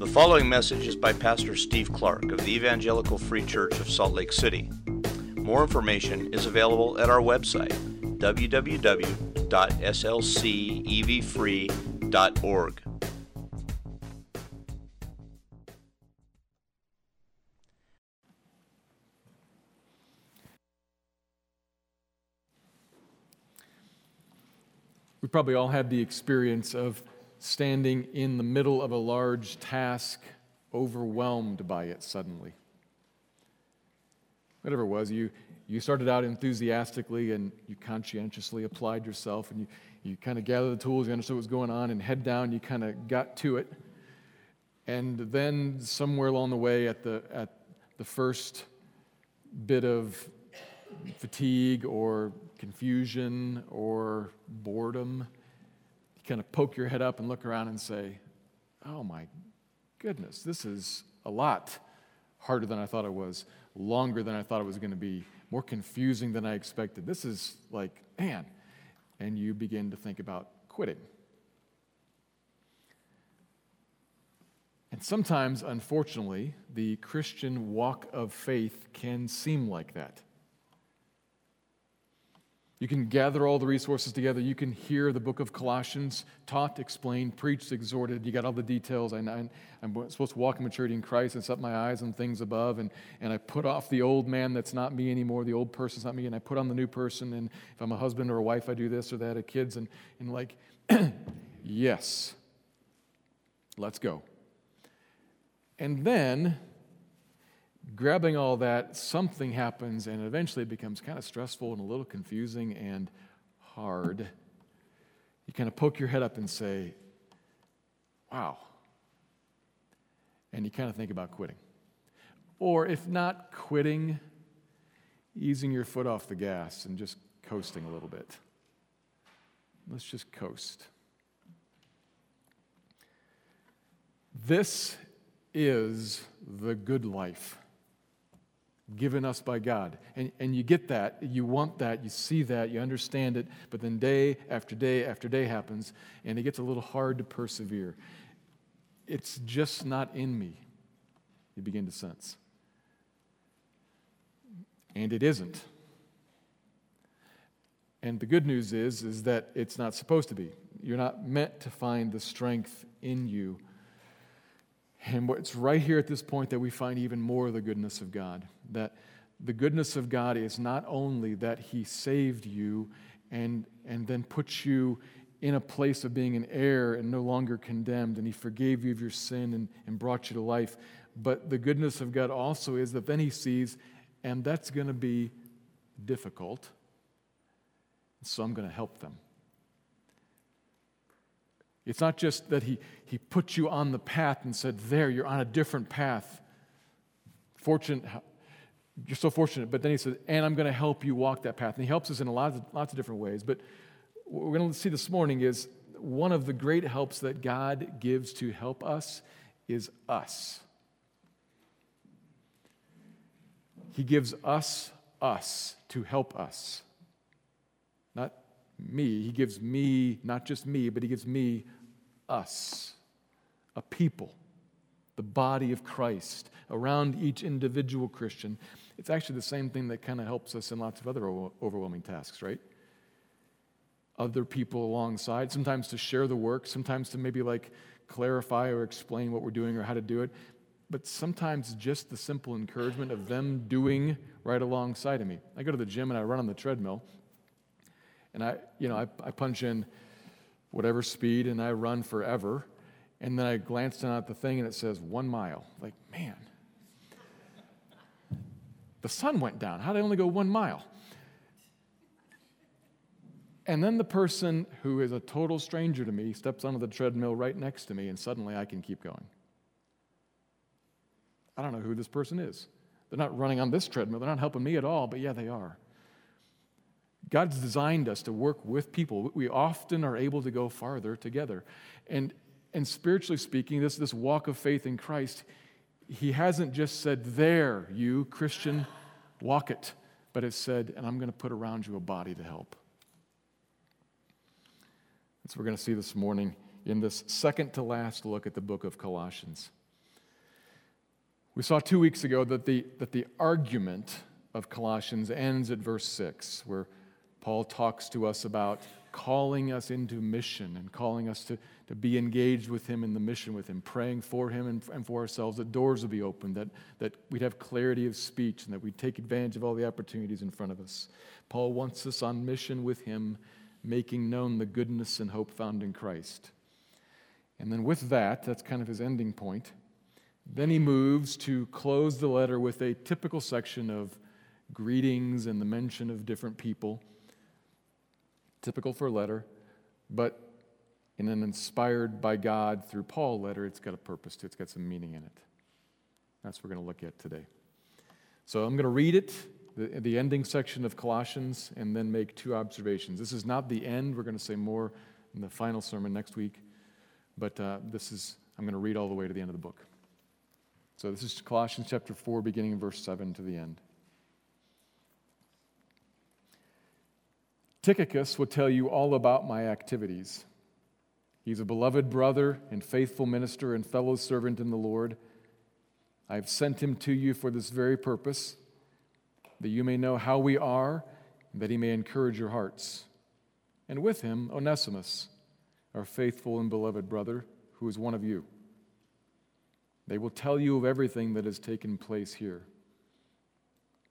The following message is by Pastor Steve Clark of the Evangelical Free Church of Salt Lake City. More information is available at our website, www.slcevfree.org. We probably all had the experience of standing in the middle of a large task, overwhelmed by it suddenly. Whatever it was, you, you started out enthusiastically and you conscientiously applied yourself and you, you kind of gathered the tools, you understood what was going on, and head down, you kind of got to it. And then somewhere along the way, at the, at the first bit of fatigue or confusion or boredom, kind of poke your head up and look around and say, Oh my goodness, this is a lot harder than I thought it was, longer than I thought it was going to be, more confusing than I expected. This is like, man. And you begin to think about quitting. And sometimes, unfortunately, the Christian walk of faith can seem like that. You can gather all the resources together. You can hear the book of Colossians taught, explained, preached, exhorted. You got all the details. I, am supposed to walk in maturity in Christ and set my eyes on things above. And, and I put off the old man that's not me anymore. The old person's not me. And I put on the new person. And if I'm a husband or a wife, I do this or that, a kids. And, and like, yes, let's go. And then grabbing all that, something happens, and eventually it becomes kind of stressful and a little confusing and hard. You kind of poke your head up and say, wow. And you kind of think about quitting. Or if not quitting, easing your foot off the gas and just coasting a little bit. Let's just coast. This is the good life given us by God. And, and you get that, you want that, you see that, you understand it, but then day after day after day happens, and it gets a little hard to persevere. It's just not in me, you begin to sense. And it isn't. And the good news is, is that it's not supposed to be. You're not meant to find the strength in you. And it's right here at this point that we find even more of the goodness of God that the goodness of God is not only that He saved you and, and then put you in a place of being an heir and no longer condemned, and He forgave you of your sin and, and brought you to life, but the goodness of God also is that then He sees, and that's going to be difficult, so I'm going to help them. It's not just that he, he put you on the path and said, There, you're on a different path. Fortunate, you're so fortunate. But then he said, and I'm going to help you walk that path. And he helps us in a lot of, lots of different ways. But what we're going to see this morning is one of the great helps that God gives to help us is us. He gives us us to help us. Me. He gives me, not just me, but he gives me us, a people, the body of Christ, around each individual Christian it's actually the same thing that kind of helps us in lots of other overwhelming tasks, right? Other people alongside, sometimes to share the work, sometimes to maybe like clarify or explain what we're doing or how to do it, but sometimes just the simple encouragement of them doing right alongside of me. I go to the gym and I run on the treadmill, and I, you know, I, I punch in whatever speed and I run forever, and then I glance down at the thing and it says one mile. Like, man, the sun went down. How did I only go one mile? And then the person who is a total stranger to me steps onto the treadmill right next to me, and suddenly I can keep going. I don't know who this person is. They're not running on this treadmill, they're not helping me at all, but yeah, they are. God's designed us to work with people. We often are able to go farther together. And, and spiritually speaking, this, this walk of faith in Christ, he hasn't just said, There, you Christian, walk it, but it said, And I'm going to put around you a body to help. That's what we're going to see this morning in this second to last look at the book of Colossians. We saw two weeks ago that the, that the argument of Colossians ends at verse 6, where Paul talks to us about calling us into mission and calling us to, to be engaged with him in the mission with him, praying for him and, and for ourselves that doors would be opened, that, that we'd have clarity of speech, and that we'd take advantage of all the opportunities in front of us. Paul wants us on mission with him, making known the goodness and hope found in Christ. And then with that, that's kind of his ending point. Then he moves to close the letter with a typical section of greetings and the mention of different people. Typical for a letter, but in an inspired by God through Paul letter, it's got a purpose to it, it's got some meaning in it. That's what we're going to look at today. So I'm going to read it, the, the ending section of Colossians, and then make two observations. This is not the end. We're going to say more in the final sermon next week, but uh, this is, I'm going to read all the way to the end of the book. So this is Colossians chapter 4, beginning in verse 7 to the end. Tychicus will tell you all about my activities. He's a beloved brother and faithful minister and fellow servant in the Lord. I have sent him to you for this very purpose, that you may know how we are, and that he may encourage your hearts. And with him, Onesimus, our faithful and beloved brother, who is one of you. They will tell you of everything that has taken place here.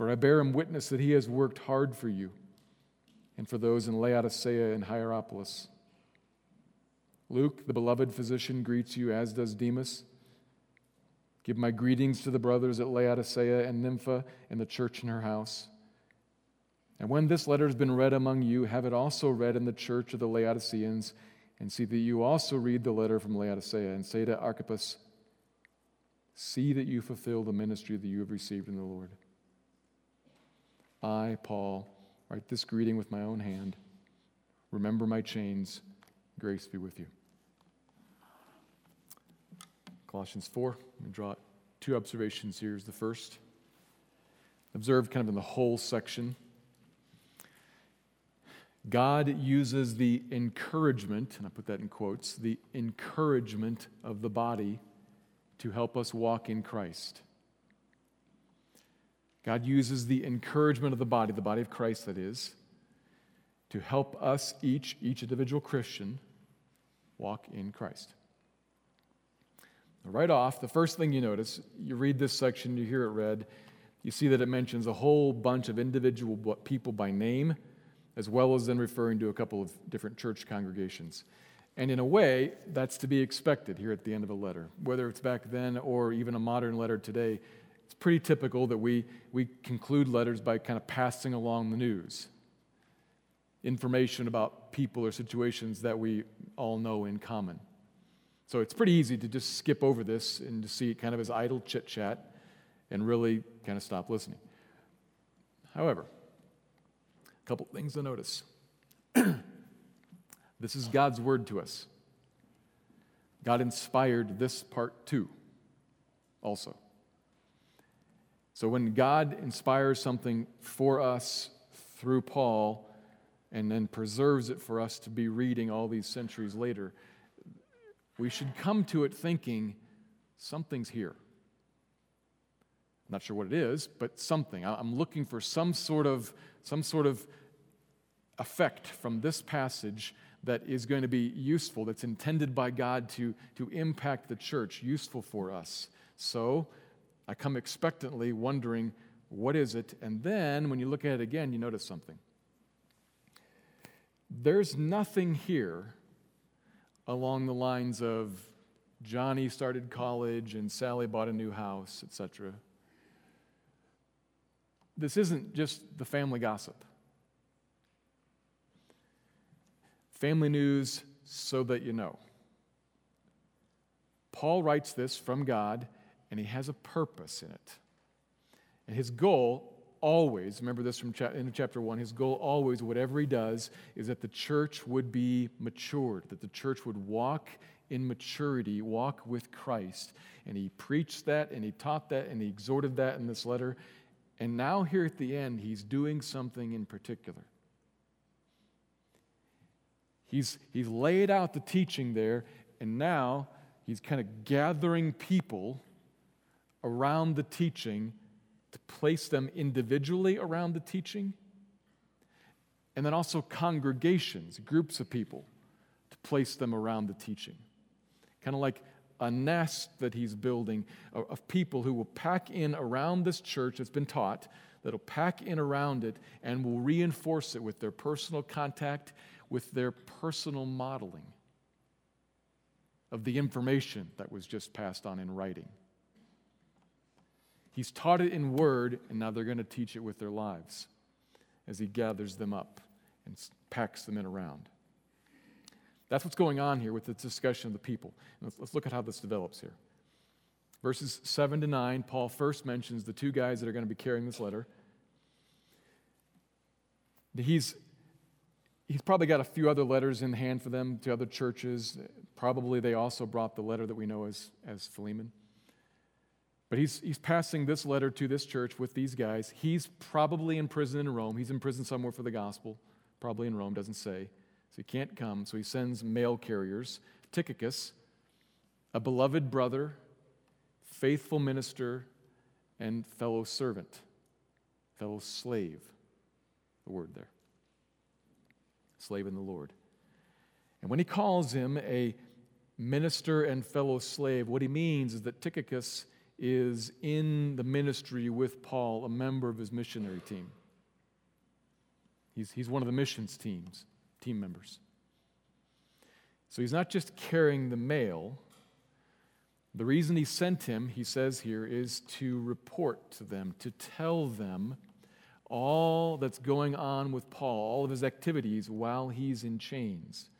For I bear him witness that he has worked hard for you and for those in Laodicea and Hierapolis. Luke, the beloved physician, greets you, as does Demas. Give my greetings to the brothers at Laodicea and Nympha and the church in her house. And when this letter has been read among you, have it also read in the church of the Laodiceans, and see that you also read the letter from Laodicea, and say to Archippus, See that you fulfill the ministry that you have received in the Lord. I, Paul, write this greeting with my own hand. Remember my chains. Grace be with you. Colossians 4, let me draw two observations here. Is the first. Observe kind of in the whole section. God uses the encouragement, and I put that in quotes, the encouragement of the body to help us walk in Christ. God uses the encouragement of the body, the body of Christ, that is, to help us, each, each individual Christian, walk in Christ. Right off, the first thing you notice, you read this section, you hear it read, you see that it mentions a whole bunch of individual people by name, as well as then referring to a couple of different church congregations. And in a way, that's to be expected here at the end of a letter. Whether it's back then or even a modern letter today, it's pretty typical that we, we conclude letters by kind of passing along the news information about people or situations that we all know in common. So it's pretty easy to just skip over this and to see it kind of as idle chit chat and really kind of stop listening. However, a couple things to notice. this is God's word to us. God inspired this part too, also. So when God inspires something for us through Paul and then preserves it for us to be reading all these centuries later, we should come to it thinking something's here. I'm not sure what it is, but something. I'm looking for some sort of some sort of effect from this passage that is going to be useful, that's intended by God to, to impact the church, useful for us. So I come expectantly wondering, what is it? And then when you look at it again, you notice something. There's nothing here along the lines of Johnny started college and Sally bought a new house, etc. This isn't just the family gossip. Family news so that you know. Paul writes this from God and he has a purpose in it. And his goal always, remember this from cha- in chapter 1, his goal always, whatever he does, is that the church would be matured, that the church would walk in maturity, walk with Christ. And he preached that and he taught that and he exhorted that in this letter. And now, here at the end, he's doing something in particular. He's, he's laid out the teaching there, and now he's kind of gathering people around the teaching to place them individually around the teaching, and then also congregations, groups of people, to place them around the teaching. Kind of like a nest that he's building of people who will pack in around this church that's been taught, that'll pack in around it and will reinforce it with their personal contact, with their personal modeling of the information that was just passed on in writing. He's taught it in word, and now they're going to teach it with their lives as he gathers them up and packs them in around. That's what's going on here with the discussion of the people. Let's, let's look at how this develops here. Verses 7 to 9, Paul first mentions the two guys that are going to be carrying this letter. He's, he's probably got a few other letters in hand for them to other churches. Probably they also brought the letter that we know as, as Philemon. But he's, he's passing this letter to this church with these guys. He's probably in prison in Rome. He's in prison somewhere for the gospel, probably in Rome, doesn't say. So he can't come. So he sends mail carriers Tychicus, a beloved brother, faithful minister, and fellow servant, fellow slave, the word there. Slave in the Lord. And when he calls him a minister and fellow slave, what he means is that Tychicus is in the ministry with Paul, a member of his missionary team. He's, he's one of the missions teams, team members. So he's not just carrying the mail. The reason he sent him, he says here, is to report to them, to tell them all that's going on with Paul, all of his activities while he's in chains.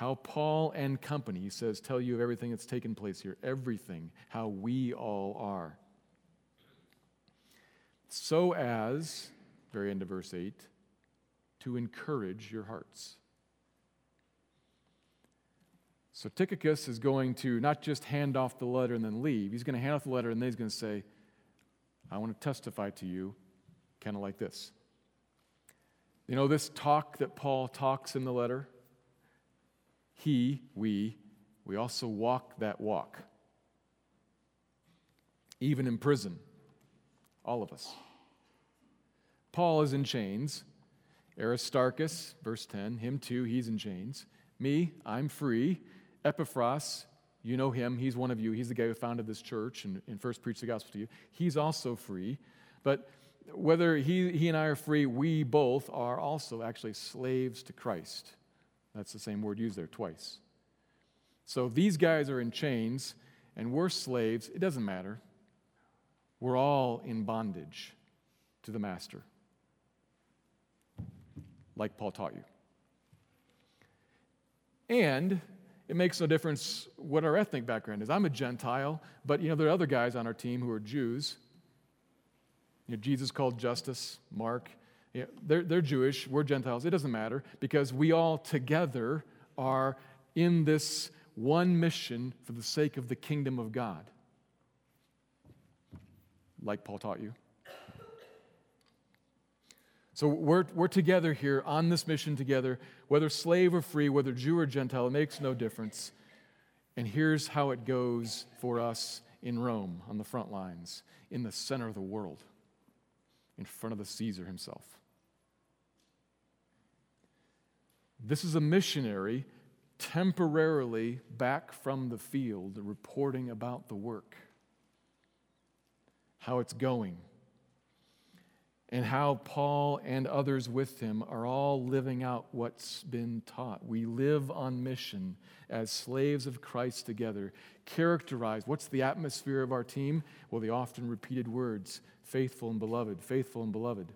How Paul and company, he says, tell you of everything that's taken place here, everything, how we all are. So as, very end of verse 8, to encourage your hearts. So Tychicus is going to not just hand off the letter and then leave, he's going to hand off the letter and then he's going to say, I want to testify to you, kind of like this. You know, this talk that Paul talks in the letter, he, we, we also walk that walk. Even in prison, all of us. Paul is in chains. Aristarchus, verse 10, him too, he's in chains. Me, I'm free. Epaphras, you know him, he's one of you. He's the guy who founded this church and, and first preached the gospel to you. He's also free. But whether he, he and I are free, we both are also actually slaves to Christ. That's the same word used there twice. So these guys are in chains and we're slaves. It doesn't matter. We're all in bondage to the master, like Paul taught you. And it makes no difference what our ethnic background is. I'm a Gentile, but you know there are other guys on our team who are Jews. You know, Jesus called Justus, Mark, know, they're, they're Jewish, we're Gentiles. It doesn't matter because we all together are in this one mission for the sake of the kingdom of God, like Paul taught you. So we're, we're together here on this mission together, whether slave or free, whether Jew or Gentile, it makes no difference. And here's how it goes for us in Rome on the front lines, in the center of the world, in front of the Caesar himself. This is a missionary temporarily back from the field reporting about the work, how it's going, and how Paul and others with him are all living out what's been taught. We live on mission as slaves of Christ together, characterized. What's the atmosphere of our team? Well, the often repeated words faithful and beloved, faithful and beloved.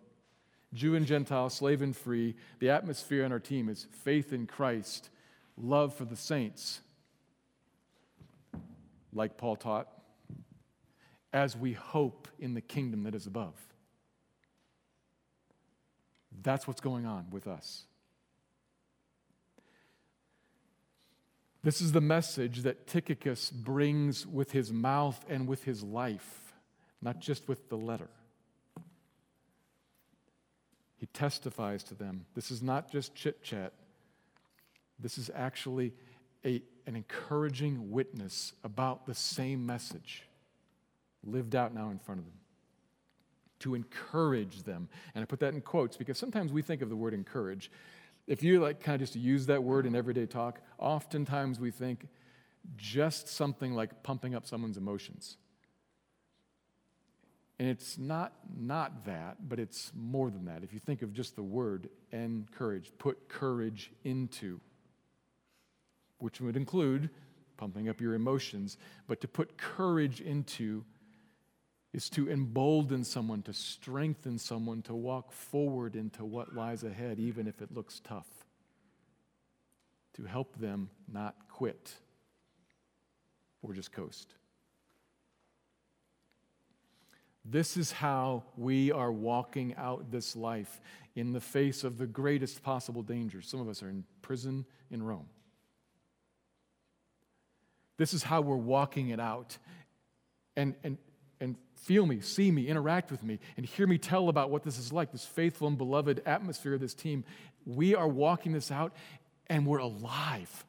Jew and Gentile, slave and free, the atmosphere on our team is faith in Christ, love for the saints, like Paul taught, as we hope in the kingdom that is above. That's what's going on with us. This is the message that Tychicus brings with his mouth and with his life, not just with the letter. He testifies to them. This is not just chit chat, this is actually a, an encouraging witness about the same message lived out now in front of them. To encourage them. And I put that in quotes because sometimes we think of the word encourage. If you like kind of just use that word in everyday talk, oftentimes we think just something like pumping up someone's emotions. And it's not not that, but it's more than that. If you think of just the word encourage, put courage into which would include pumping up your emotions, but to put courage into is to embolden someone, to strengthen someone, to walk forward into what lies ahead, even if it looks tough, to help them not quit or just coast. This is how we are walking out this life in the face of the greatest possible danger. Some of us are in prison in Rome. This is how we're walking it out. And, and, and feel me, see me, interact with me, and hear me tell about what this is like, this faithful and beloved atmosphere of this team. We are walking this out and we're alive.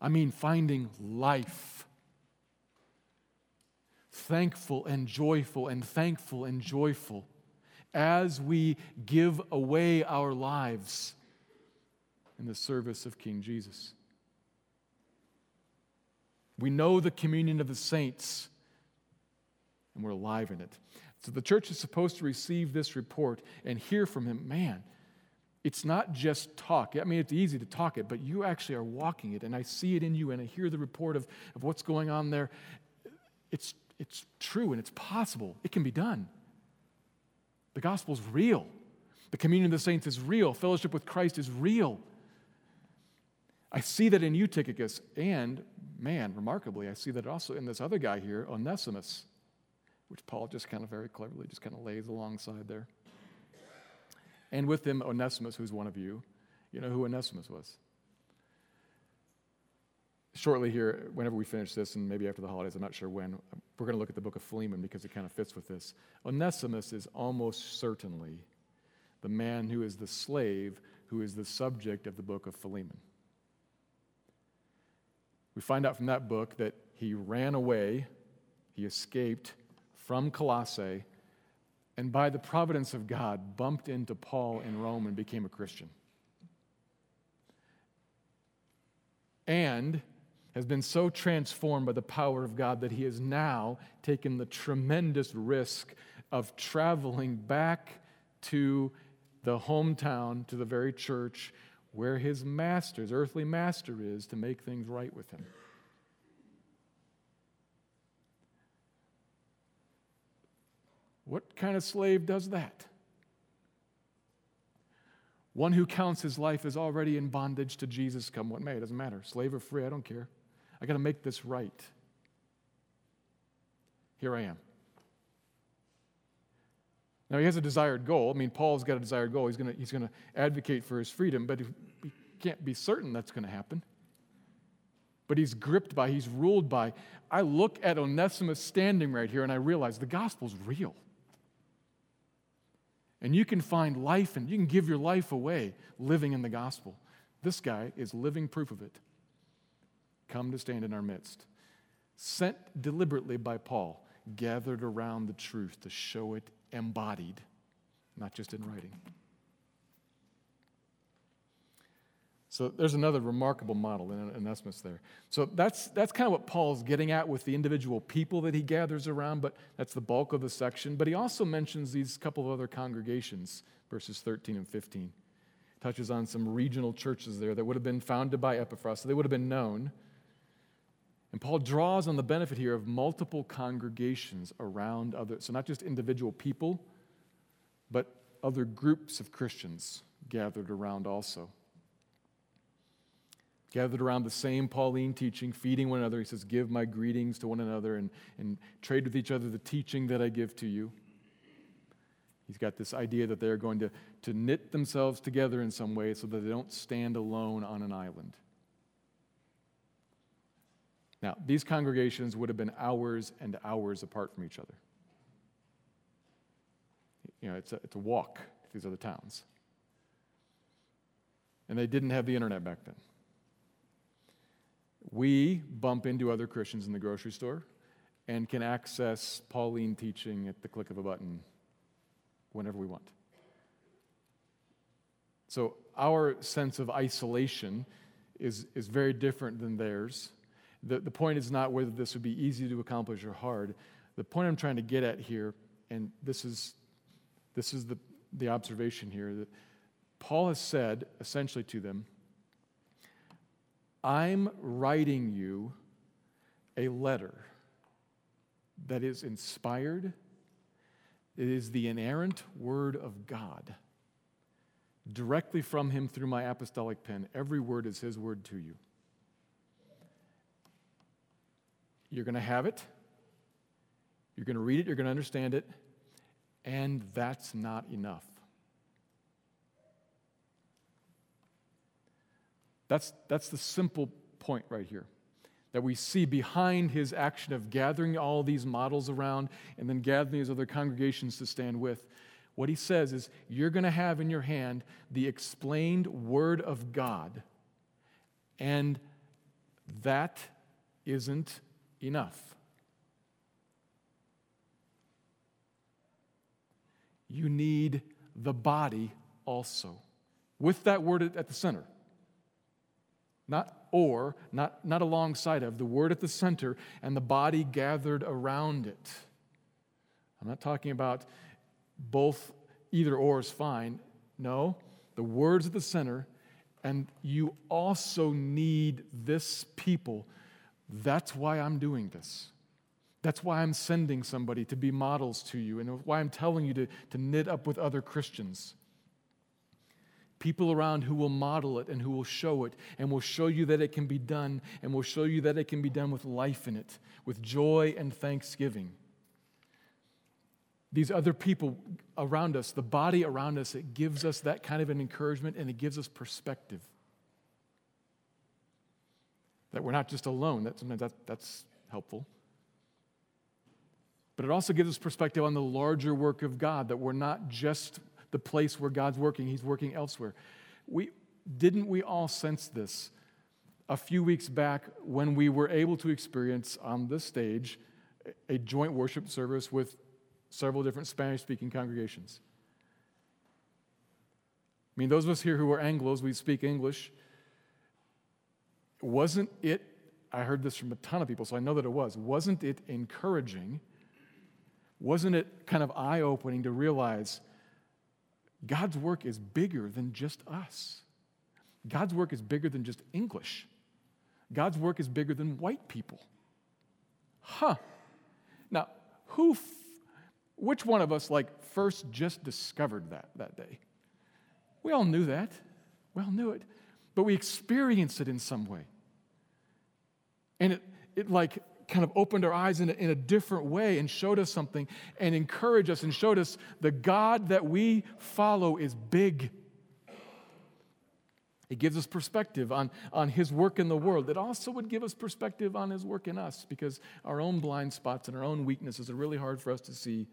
I mean, finding life. Thankful and joyful and thankful and joyful as we give away our lives in the service of King Jesus. We know the communion of the saints, and we're alive in it. So the church is supposed to receive this report and hear from him. Man, it's not just talk. I mean, it's easy to talk it, but you actually are walking it, and I see it in you, and I hear the report of, of what's going on there. It's, it's true and it's possible. It can be done. The gospel's real. The communion of the saints is real. Fellowship with Christ is real. I see that in you, Tychicus, and man, remarkably, I see that also in this other guy here, Onesimus, which Paul just kind of very cleverly just kind of lays alongside there. And with him, Onesimus, who's one of you. You know who Onesimus was? Shortly here, whenever we finish this, and maybe after the holidays, I'm not sure when, we're going to look at the book of Philemon because it kind of fits with this. Onesimus is almost certainly the man who is the slave who is the subject of the book of Philemon. We find out from that book that he ran away, he escaped from Colossae, and by the providence of God, bumped into Paul in Rome and became a Christian. And has been so transformed by the power of God that he has now taken the tremendous risk of traveling back to the hometown, to the very church where his master, his earthly master, is to make things right with him. What kind of slave does that? One who counts his life as already in bondage to Jesus, come what may. It doesn't matter. Slave or free, I don't care. I got to make this right. Here I am. Now, he has a desired goal. I mean, Paul's got a desired goal. He's going he's to advocate for his freedom, but he can't be certain that's going to happen. But he's gripped by, he's ruled by. I look at Onesimus standing right here and I realize the gospel's real. And you can find life and you can give your life away living in the gospel. This guy is living proof of it. Come to stand in our midst. Sent deliberately by Paul, gathered around the truth to show it embodied, not just in writing. So there's another remarkable model in Onesimus there. So that's, that's kind of what Paul's getting at with the individual people that he gathers around, but that's the bulk of the section. But he also mentions these couple of other congregations, verses 13 and 15. Touches on some regional churches there that would have been founded by Epaphras, so they would have been known. And Paul draws on the benefit here of multiple congregations around other, so not just individual people, but other groups of Christians gathered around also. gathered around the same Pauline teaching, feeding one another. He says, Give my greetings to one another and, and trade with each other the teaching that I give to you. He's got this idea that they're going to, to knit themselves together in some way so that they don't stand alone on an island. Now, these congregations would have been hours and hours apart from each other. You know, it's a, it's a walk to these other towns. And they didn't have the internet back then. We bump into other Christians in the grocery store and can access Pauline teaching at the click of a button whenever we want. So our sense of isolation is, is very different than theirs. The, the point is not whether this would be easy to accomplish or hard. The point I'm trying to get at here, and this is, this is the, the observation here, that Paul has said essentially to them, I'm writing you a letter that is inspired, it is the inerrant word of God. Directly from him through my apostolic pen. Every word is his word to you. You're going to have it, you're going to read it, you're going to understand it, and that's not enough. That's, that's the simple point right here that we see behind his action of gathering all these models around and then gathering these other congregations to stand with. What he says is, you're going to have in your hand the explained Word of God, and that isn't enough. You need the body also, with that word at the center not or, not, not alongside of, the word at the center and the body gathered around it. I'm not talking about both, either or is fine. No, the word's at the center, and you also need this people. That's why I'm doing this. That's why I'm sending somebody to be models to you, and why I'm telling you to, to knit up with other Christians people around who will model it and who will show it and will show you that it can be done and will show you that it can be done with life in it, with joy and thanksgiving. These other people around us, the body around us, it gives us that kind of an encouragement and it gives us perspective. That we're not just alone, that sometimes that, that's helpful. But it also gives us perspective on the larger work of God, that we're not just the place where God's working, He's working elsewhere. We, didn't we all sense this a few weeks back when we were able to experience on this stage a joint worship service with several different Spanish speaking congregations? I mean, those of us here who are Anglos, we speak English. Wasn't it, I heard this from a ton of people, so I know that it was, wasn't it encouraging? Wasn't it kind of eye opening to realize God's work is bigger than just us. God's work is bigger than just English. God's work is bigger than white people. Huh. Now, who, f- which one of us, like, first just discovered that that day? We all knew that. We all knew it. But we experienced it in some way. And it, it like, kind of opened our eyes in a, in a different way and showed us something and encouraged us and showed us the God that we follow is big. It gives us perspective on, on his work in the world. It also would give us perspective on his work in us because our own blind spots and our own weaknesses are really hard for us to see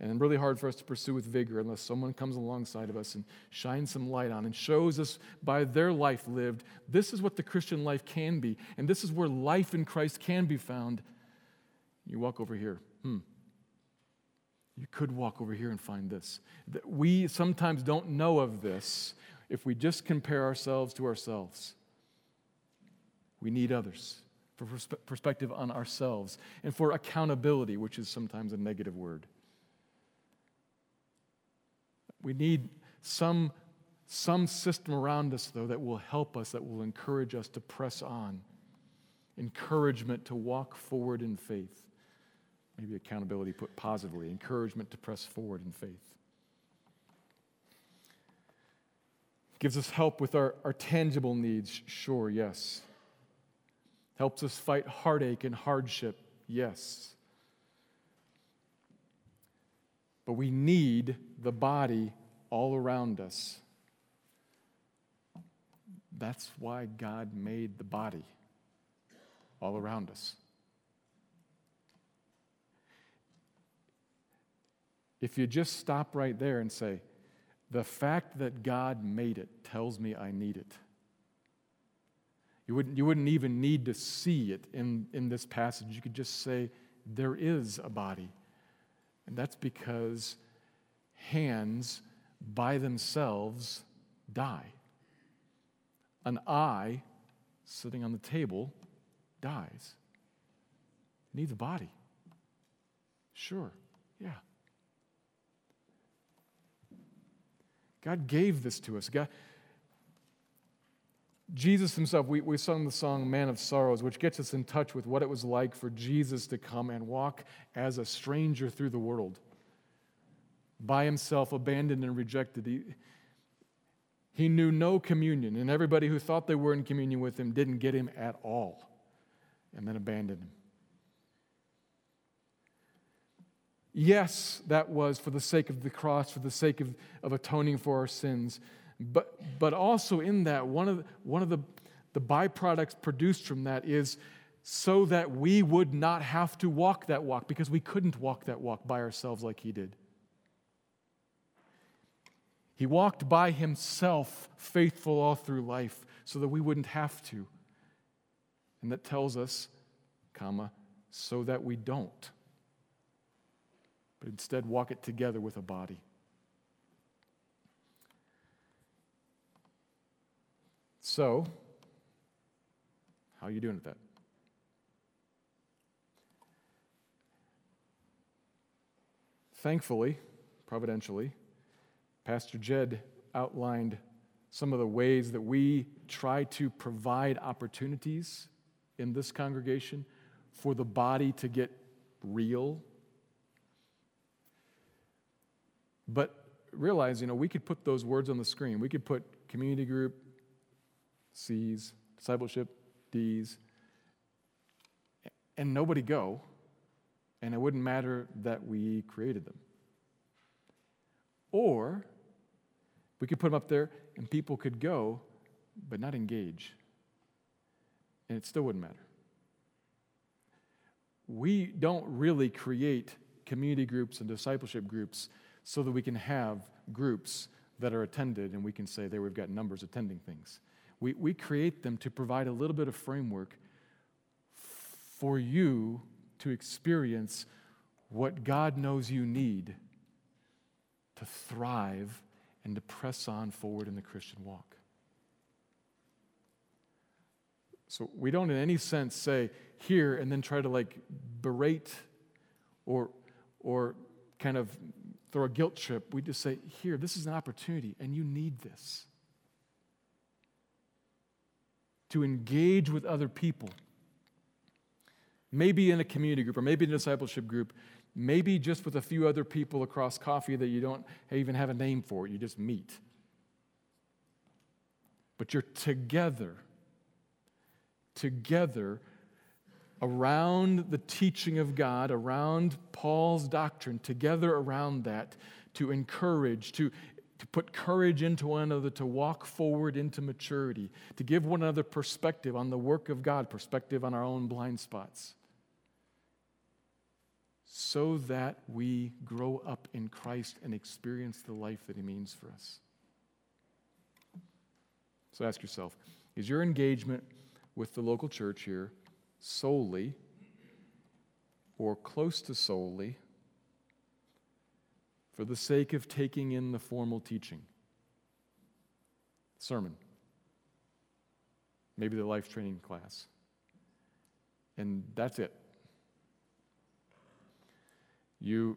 and really hard for us to pursue with vigor unless someone comes alongside of us and shines some light on and shows us by their life lived this is what the Christian life can be, and this is where life in Christ can be found. You walk over here. Hmm. You could walk over here and find this. We sometimes don't know of this if we just compare ourselves to ourselves. We need others for perspective on ourselves and for accountability, which is sometimes a negative word. We need some, some system around us, though, that will help us, that will encourage us to press on. Encouragement to walk forward in faith. Maybe accountability put positively. Encouragement to press forward in faith. Gives us help with our, our tangible needs, sure, yes. Helps us fight heartache and hardship, yes. But we need the body all around us. That's why God made the body all around us. If you just stop right there and say, the fact that God made it tells me I need it. You wouldn't, you wouldn't even need to see it in, in this passage. You could just say, there is a body. And that's because hands by themselves die. An eye sitting on the table dies. It needs a body. Sure, yeah. God gave this to us. God, Jesus himself, we, we sung the song Man of Sorrows, which gets us in touch with what it was like for Jesus to come and walk as a stranger through the world, by himself, abandoned and rejected. He, he knew no communion, and everybody who thought they were in communion with him didn't get him at all, and then abandoned him. Yes, that was for the sake of the cross, for the sake of, of atoning for our sins. But, but also in that, one of, the, one of the, the byproducts produced from that is so that we would not have to walk that walk because we couldn't walk that walk by ourselves like he did. He walked by himself, faithful all through life, so that we wouldn't have to. And that tells us, comma, so that we don't but instead walk it together with a body. So, how are you doing with that? Thankfully, providentially, Pastor Jed outlined some of the ways that we try to provide opportunities in this congregation for the body to get real But realize, you know, we could put those words on the screen. We could put community group, C's, discipleship, D's, and nobody go, and it wouldn't matter that we created them. Or we could put them up there and people could go, but not engage, and it still wouldn't matter. We don't really create community groups and discipleship groups so that we can have groups that are attended and we can say, there we've got numbers attending things. We, we create them to provide a little bit of framework for you to experience what God knows you need to thrive and to press on forward in the Christian walk. So we don't, in any sense, say here and then try to like berate or, or kind of throw a guilt trip. We just say, here, this is an opportunity, and you need this. To engage with other people. Maybe in a community group, or maybe in a discipleship group, maybe just with a few other people across coffee that you don't even have a name for, you just meet. But you're together, together around the teaching of God, around Paul's doctrine, together around that to encourage, to, to put courage into one another, to walk forward into maturity, to give one another perspective on the work of God, perspective on our own blind spots, so that we grow up in Christ and experience the life that He means for us. So ask yourself is your engagement with the local church here solely or close to solely for the sake of taking in the formal teaching. Sermon. Maybe the life training class. And that's it. You,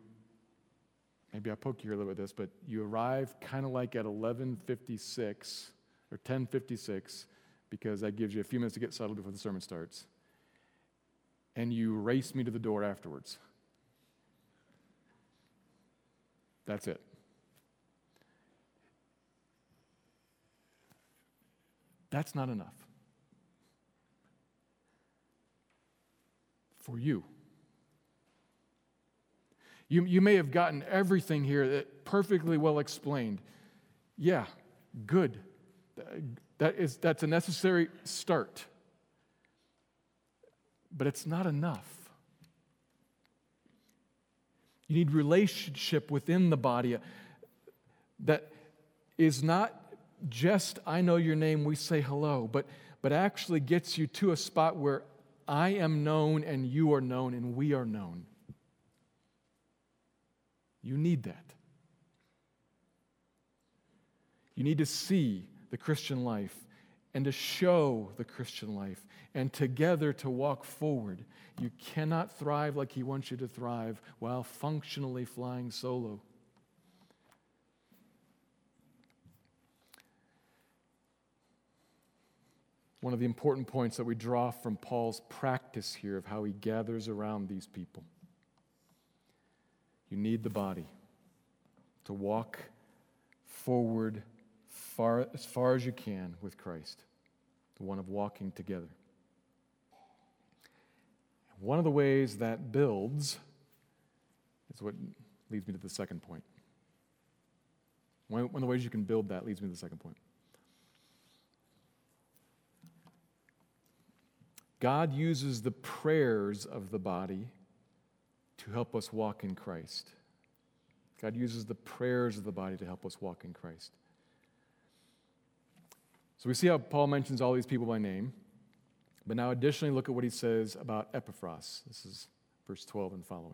maybe I poke you a little bit with this, but you arrive kind of like at 1156 or 1056 because that gives you a few minutes to get settled before the sermon starts and you race me to the door afterwards. That's it. That's not enough. For you. You, you may have gotten everything here that perfectly well explained. Yeah, good. That is, that's a necessary start. But it's not enough. You need relationship within the body that is not just, I know your name, we say hello, but, but actually gets you to a spot where I am known and you are known and we are known. You need that. You need to see the Christian life and to show the Christian life and together to walk forward. You cannot thrive like He wants you to thrive while functionally flying solo. One of the important points that we draw from Paul's practice here of how he gathers around these people. You need the body to walk forward far, as far as you can with Christ, the one of walking together. One of the ways that builds is what leads me to the second point. One of the ways you can build that leads me to the second point. God uses the prayers of the body to help us walk in Christ. God uses the prayers of the body to help us walk in Christ. So we see how Paul mentions all these people by name. But now, additionally, look at what he says about Epaphras. This is verse 12 and following.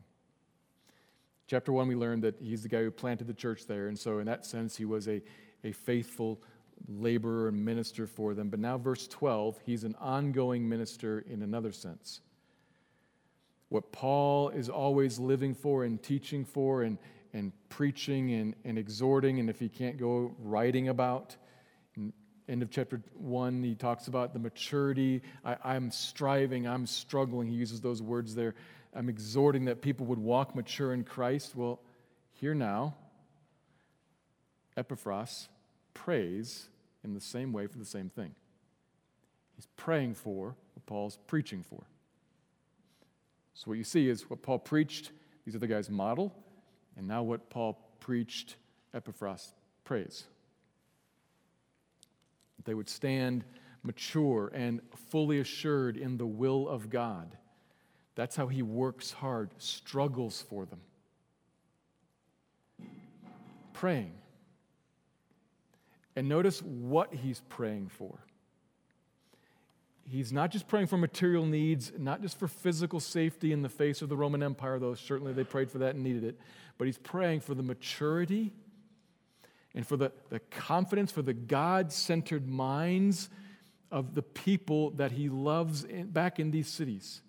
Chapter 1, we learned that he's the guy who planted the church there. And so, in that sense, he was a, a faithful laborer and minister for them. But now, verse 12, he's an ongoing minister in another sense what Paul is always living for and teaching for and, and preaching and, and exhorting, and if he can't go writing about. End of chapter one, he talks about the maturity. I, I'm striving, I'm struggling. He uses those words there. I'm exhorting that people would walk mature in Christ. Well, here now, Epaphras prays in the same way for the same thing. He's praying for what Paul's preaching for. So, what you see is what Paul preached, these other guys model, and now what Paul preached, Epaphras prays. They would stand mature and fully assured in the will of God. That's how he works hard, struggles for them. Praying. And notice what he's praying for he's not just praying for material needs, not just for physical safety in the face of the Roman Empire, though certainly they prayed for that and needed it, but he's praying for the maturity and for the, the confidence, for the God centered minds of the people that he loves in, back in these cities.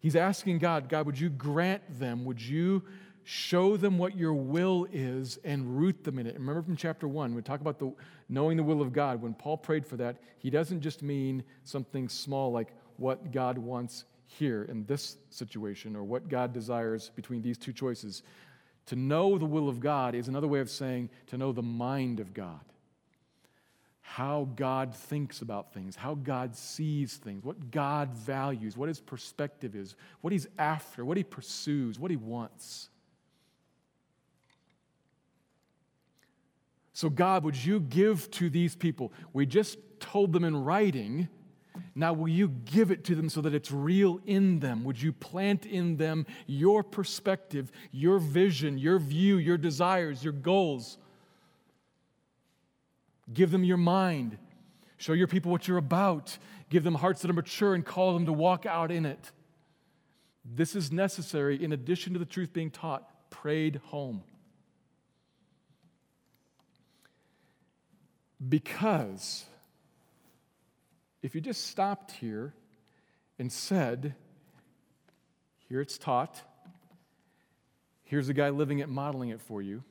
He's asking God, God, would you grant them, would you show them what your will is and root them in it. Remember from chapter one, we talk about the knowing the will of God. When Paul prayed for that, he doesn't just mean something small like what God wants here in this situation or what God desires between these two choices. To know the will of God is another way of saying to know the mind of God. How God thinks about things, how God sees things, what God values, what his perspective is, what he's after, what he pursues, what he wants. So, God, would you give to these people? We just told them in writing. Now, will you give it to them so that it's real in them? Would you plant in them your perspective, your vision, your view, your desires, your goals? Give them your mind. Show your people what you're about. Give them hearts that are mature and call them to walk out in it. This is necessary in addition to the truth being taught, prayed home. Because if you just stopped here and said, here it's taught, here's a guy living it, modeling it for you,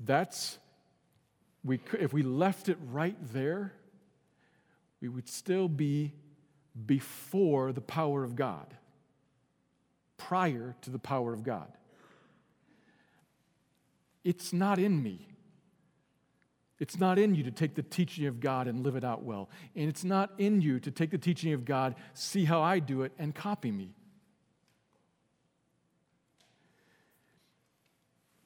that's, we could, if we left it right there, we would still be before the power of God, prior to the power of God. It's not in me. It's not in you to take the teaching of God and live it out well. And it's not in you to take the teaching of God, see how I do it, and copy me.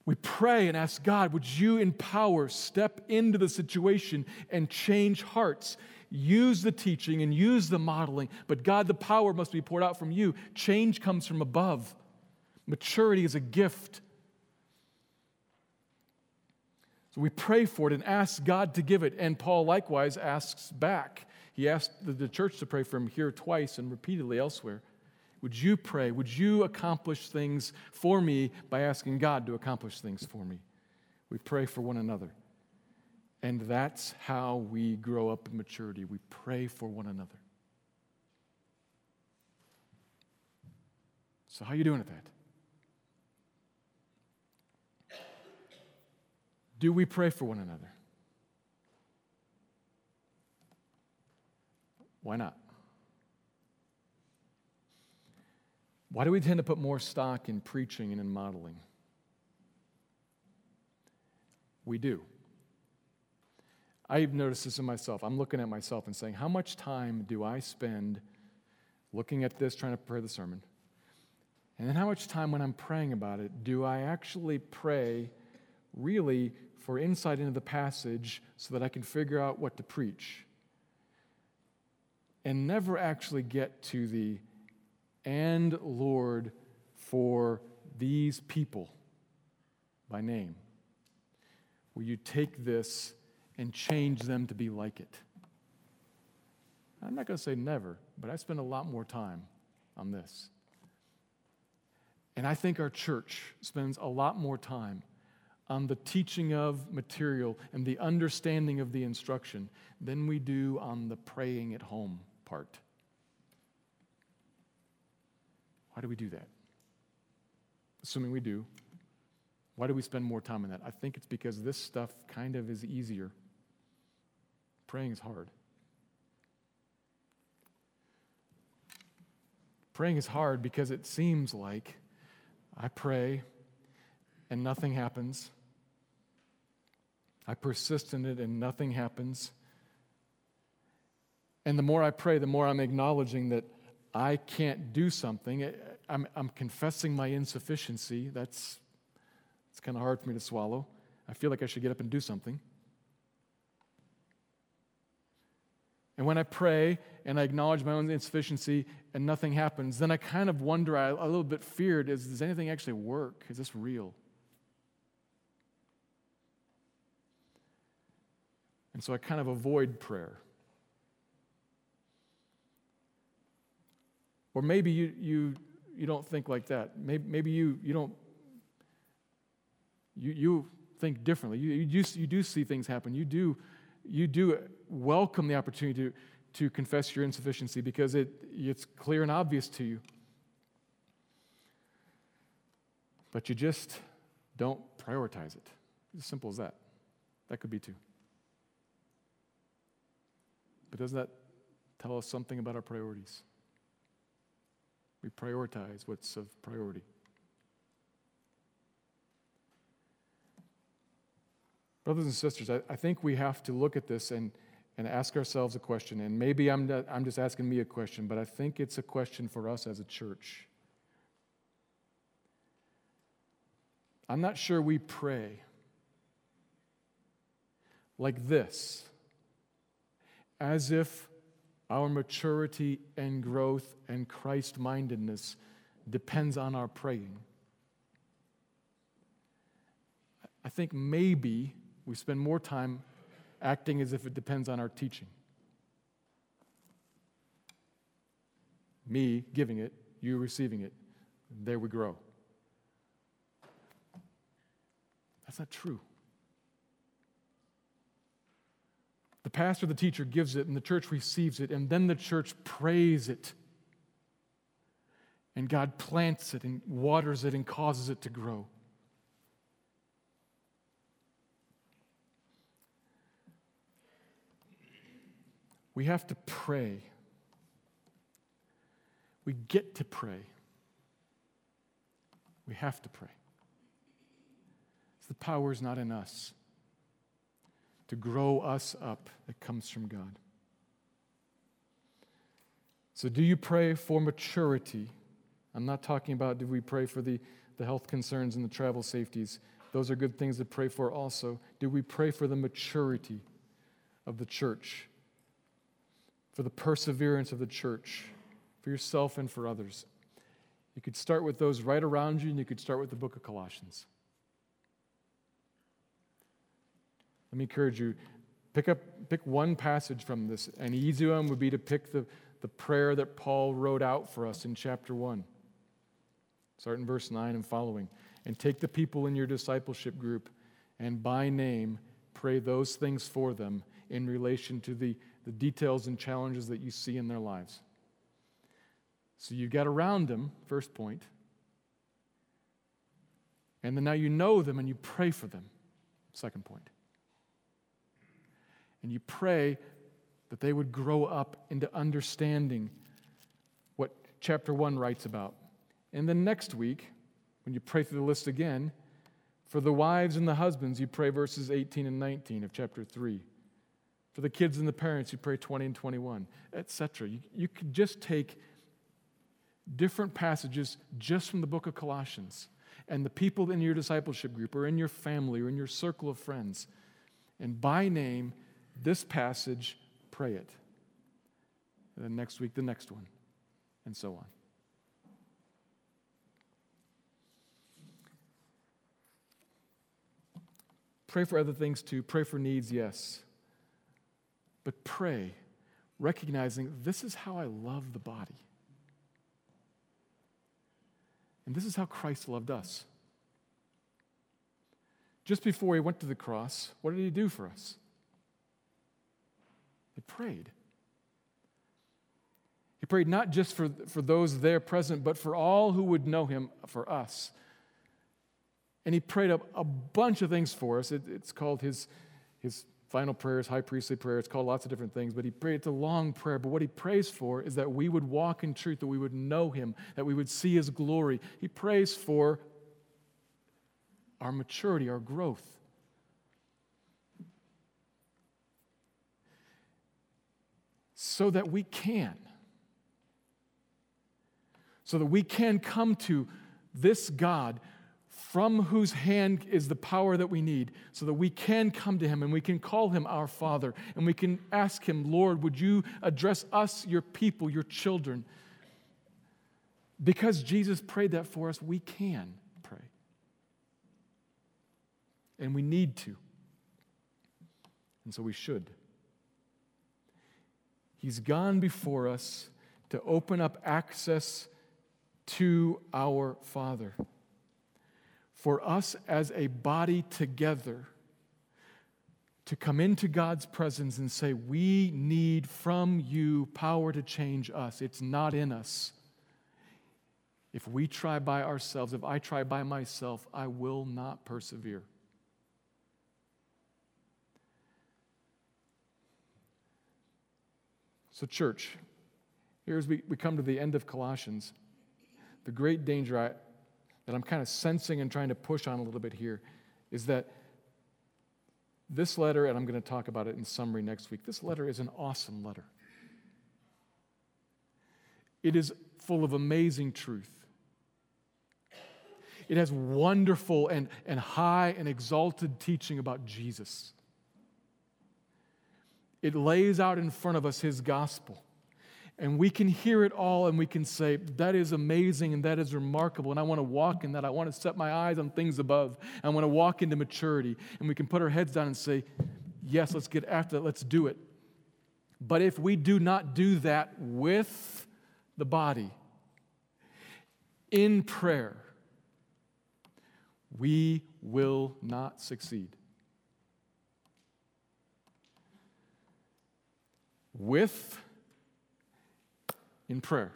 We pray and ask God, would you in power step into the situation and change hearts? Use the teaching and use the modeling, but God, the power must be poured out from you. Change comes from above. Maturity is a gift. So we pray for it and ask God to give it. And Paul likewise asks back. He asked the church to pray for him here twice and repeatedly elsewhere. Would you pray? Would you accomplish things for me by asking God to accomplish things for me? We pray for one another. And that's how we grow up in maturity. We pray for one another. So how are you doing at that? Do we pray for one another? Why not? Why do we tend to put more stock in preaching and in modeling? We do. I've noticed this in myself. I'm looking at myself and saying, how much time do I spend looking at this, trying to prepare the sermon? And then how much time when I'm praying about it do I actually pray really for insight into the passage so that I can figure out what to preach? And never actually get to the and Lord for these people by name. Will you take this and change them to be like it? I'm not going to say never, but I spend a lot more time on this. And I think our church spends a lot more time on the teaching of material and the understanding of the instruction than we do on the praying at home part. Why do we do that? Assuming we do, why do we spend more time on that? I think it's because this stuff kind of is easier. Praying is hard. Praying is hard because it seems like I pray and nothing happens. I persist in it and nothing happens. And the more I pray, the more I'm acknowledging that I can't do something. I'm, I'm confessing my insufficiency. That's it's kind of hard for me to swallow. I feel like I should get up and do something. And when I pray and I acknowledge my own insufficiency and nothing happens, then I kind of wonder, I, a little bit feared, is does anything actually work? Is this real? And so I kind of avoid prayer. Or maybe you, you, you don't think like that. Maybe, maybe you, you don't, you, you think differently. You, you, do, you do see things happen. You do, you do welcome the opportunity to, to confess your insufficiency because it, it's clear and obvious to you. But you just don't prioritize it. As simple as that. That could be too. But doesn't that tell us something about our priorities? We prioritize what's of priority. Brothers and sisters, I, I, think we have to look at this and, and ask ourselves a question. And maybe I'm, not, I'm just asking me a question, but I think it's a question for us as a church. I'm not sure we pray like this, as if our maturity and growth and Christ mindedness depends on our praying. I think maybe we spend more time acting as if it depends on our teaching. Me giving it, you receiving it, there we grow. That's not true. The pastor, the teacher gives it, and the church receives it, and then the church prays it. And God plants it and waters it and causes it to grow. We have to pray. We get to pray. We have to pray. The power is not in us. To grow us up that comes from God. So, do you pray for maturity? I'm not talking about do we pray for the, the health concerns and the travel safeties. Those are good things to pray for also. Do we pray for the maturity of the church, for the perseverance of the church, for yourself and for others? You could start with those right around you, and you could start with the book of Colossians. Let me encourage you pick up pick one passage from this. An easy one would be to pick the, the prayer that Paul wrote out for us in chapter 1. Start in verse 9 and following. And take the people in your discipleship group and by name pray those things for them in relation to the, the details and challenges that you see in their lives. So you get around them, first point. And then now you know them and you pray for them, second point. And you pray that they would grow up into understanding what chapter 1 writes about. And then next week, when you pray through the list again, for the wives and the husbands, you pray verses 18 and 19 of chapter 3. For the kids and the parents, you pray 20 and 21, etc. You, you could just take different passages just from the book of Colossians and the people in your discipleship group or in your family or in your circle of friends, and by name, this passage, pray it. And then next week, the next one, and so on. Pray for other things too. Pray for needs, yes. But pray, recognizing this is how I love the body. And this is how Christ loved us. Just before he went to the cross, what did he do for us? He prayed. He prayed not just for, for those there present, but for all who would know him, for us. And he prayed a, a bunch of things for us. It, it's called his, his final prayers, high priestly prayer. It's called lots of different things, but he prayed, it's a long prayer. But what he prays for is that we would walk in truth, that we would know him, that we would see his glory. He prays for our maturity, our growth. So that we can. So that we can come to this God from whose hand is the power that we need, so that we can come to him and we can call him our Father and we can ask him, Lord, would you address us, your people, your children? Because Jesus prayed that for us, we can pray. And we need to. And so we should. He's gone before us to open up access to our Father for us as a body together to come into God's presence and say, We need from you power to change us. It's not in us. If we try by ourselves, if I try by myself, I will not persevere. So, church, here as we, we come to the end of Colossians, the great danger I, that I'm kind of sensing and trying to push on a little bit here is that this letter, and I'm going to talk about it in summary next week, this letter is an awesome letter. It is full of amazing truth. It has wonderful and, and high and exalted teaching about Jesus. It lays out in front of us his gospel. And we can hear it all and we can say, That is amazing and that is remarkable. And I want to walk in that. I want to set my eyes on things above. I want to walk into maturity. And we can put our heads down and say, Yes, let's get after that. Let's do it. But if we do not do that with the body, in prayer, we will not succeed. With in prayer.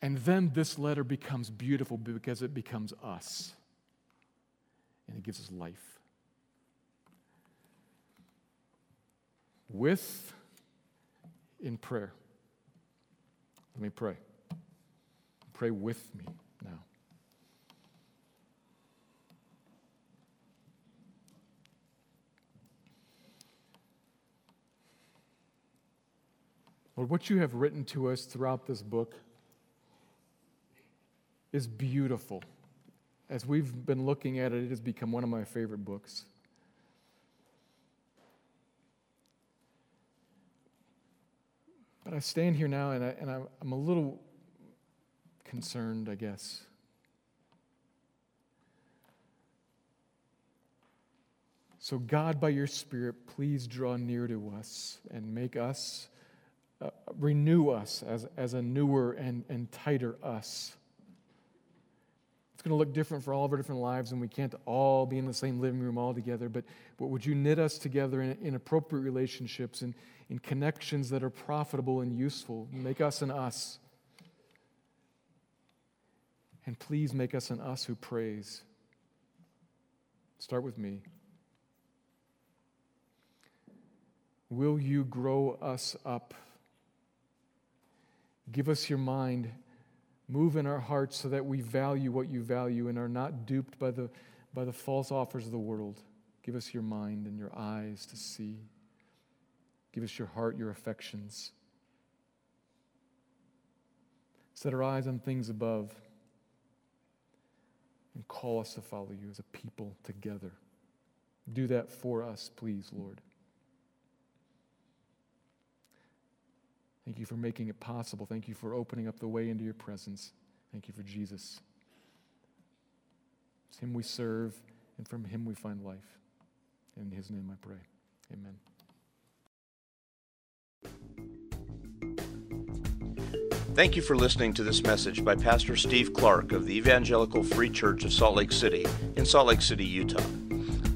And then this letter becomes beautiful because it becomes us. And it gives us life. With, in prayer. Let me pray. Pray with me now. Lord, what you have written to us throughout this book is beautiful. As we've been looking at it, it has become one of my favorite books. But I stand here now and, I, and I'm a little concerned, I guess. So, God, by your Spirit, please draw near to us and make us, uh, renew us as, as a newer and, and tighter us. It's going to look different for all of our different lives, and we can't all be in the same living room all together. But, but would you knit us together in, in appropriate relationships and in connections that are profitable and useful? Make us an us. And please make us an us who prays. Start with me. Will you grow us up? Give us your mind Move in our hearts so that we value what you value and are not duped by the, by the false offers of the world. Give us your mind and your eyes to see. Give us your heart, your affections. Set our eyes on things above and call us to follow you as a people together. Do that for us, please, Lord. Thank you for making it possible. Thank you for opening up the way into your presence. Thank you for Jesus. It's Him we serve, and from Him we find life. In His name I pray. Amen. Thank you for listening to this message by Pastor Steve Clark of the Evangelical Free Church of Salt Lake City in Salt Lake City, Utah.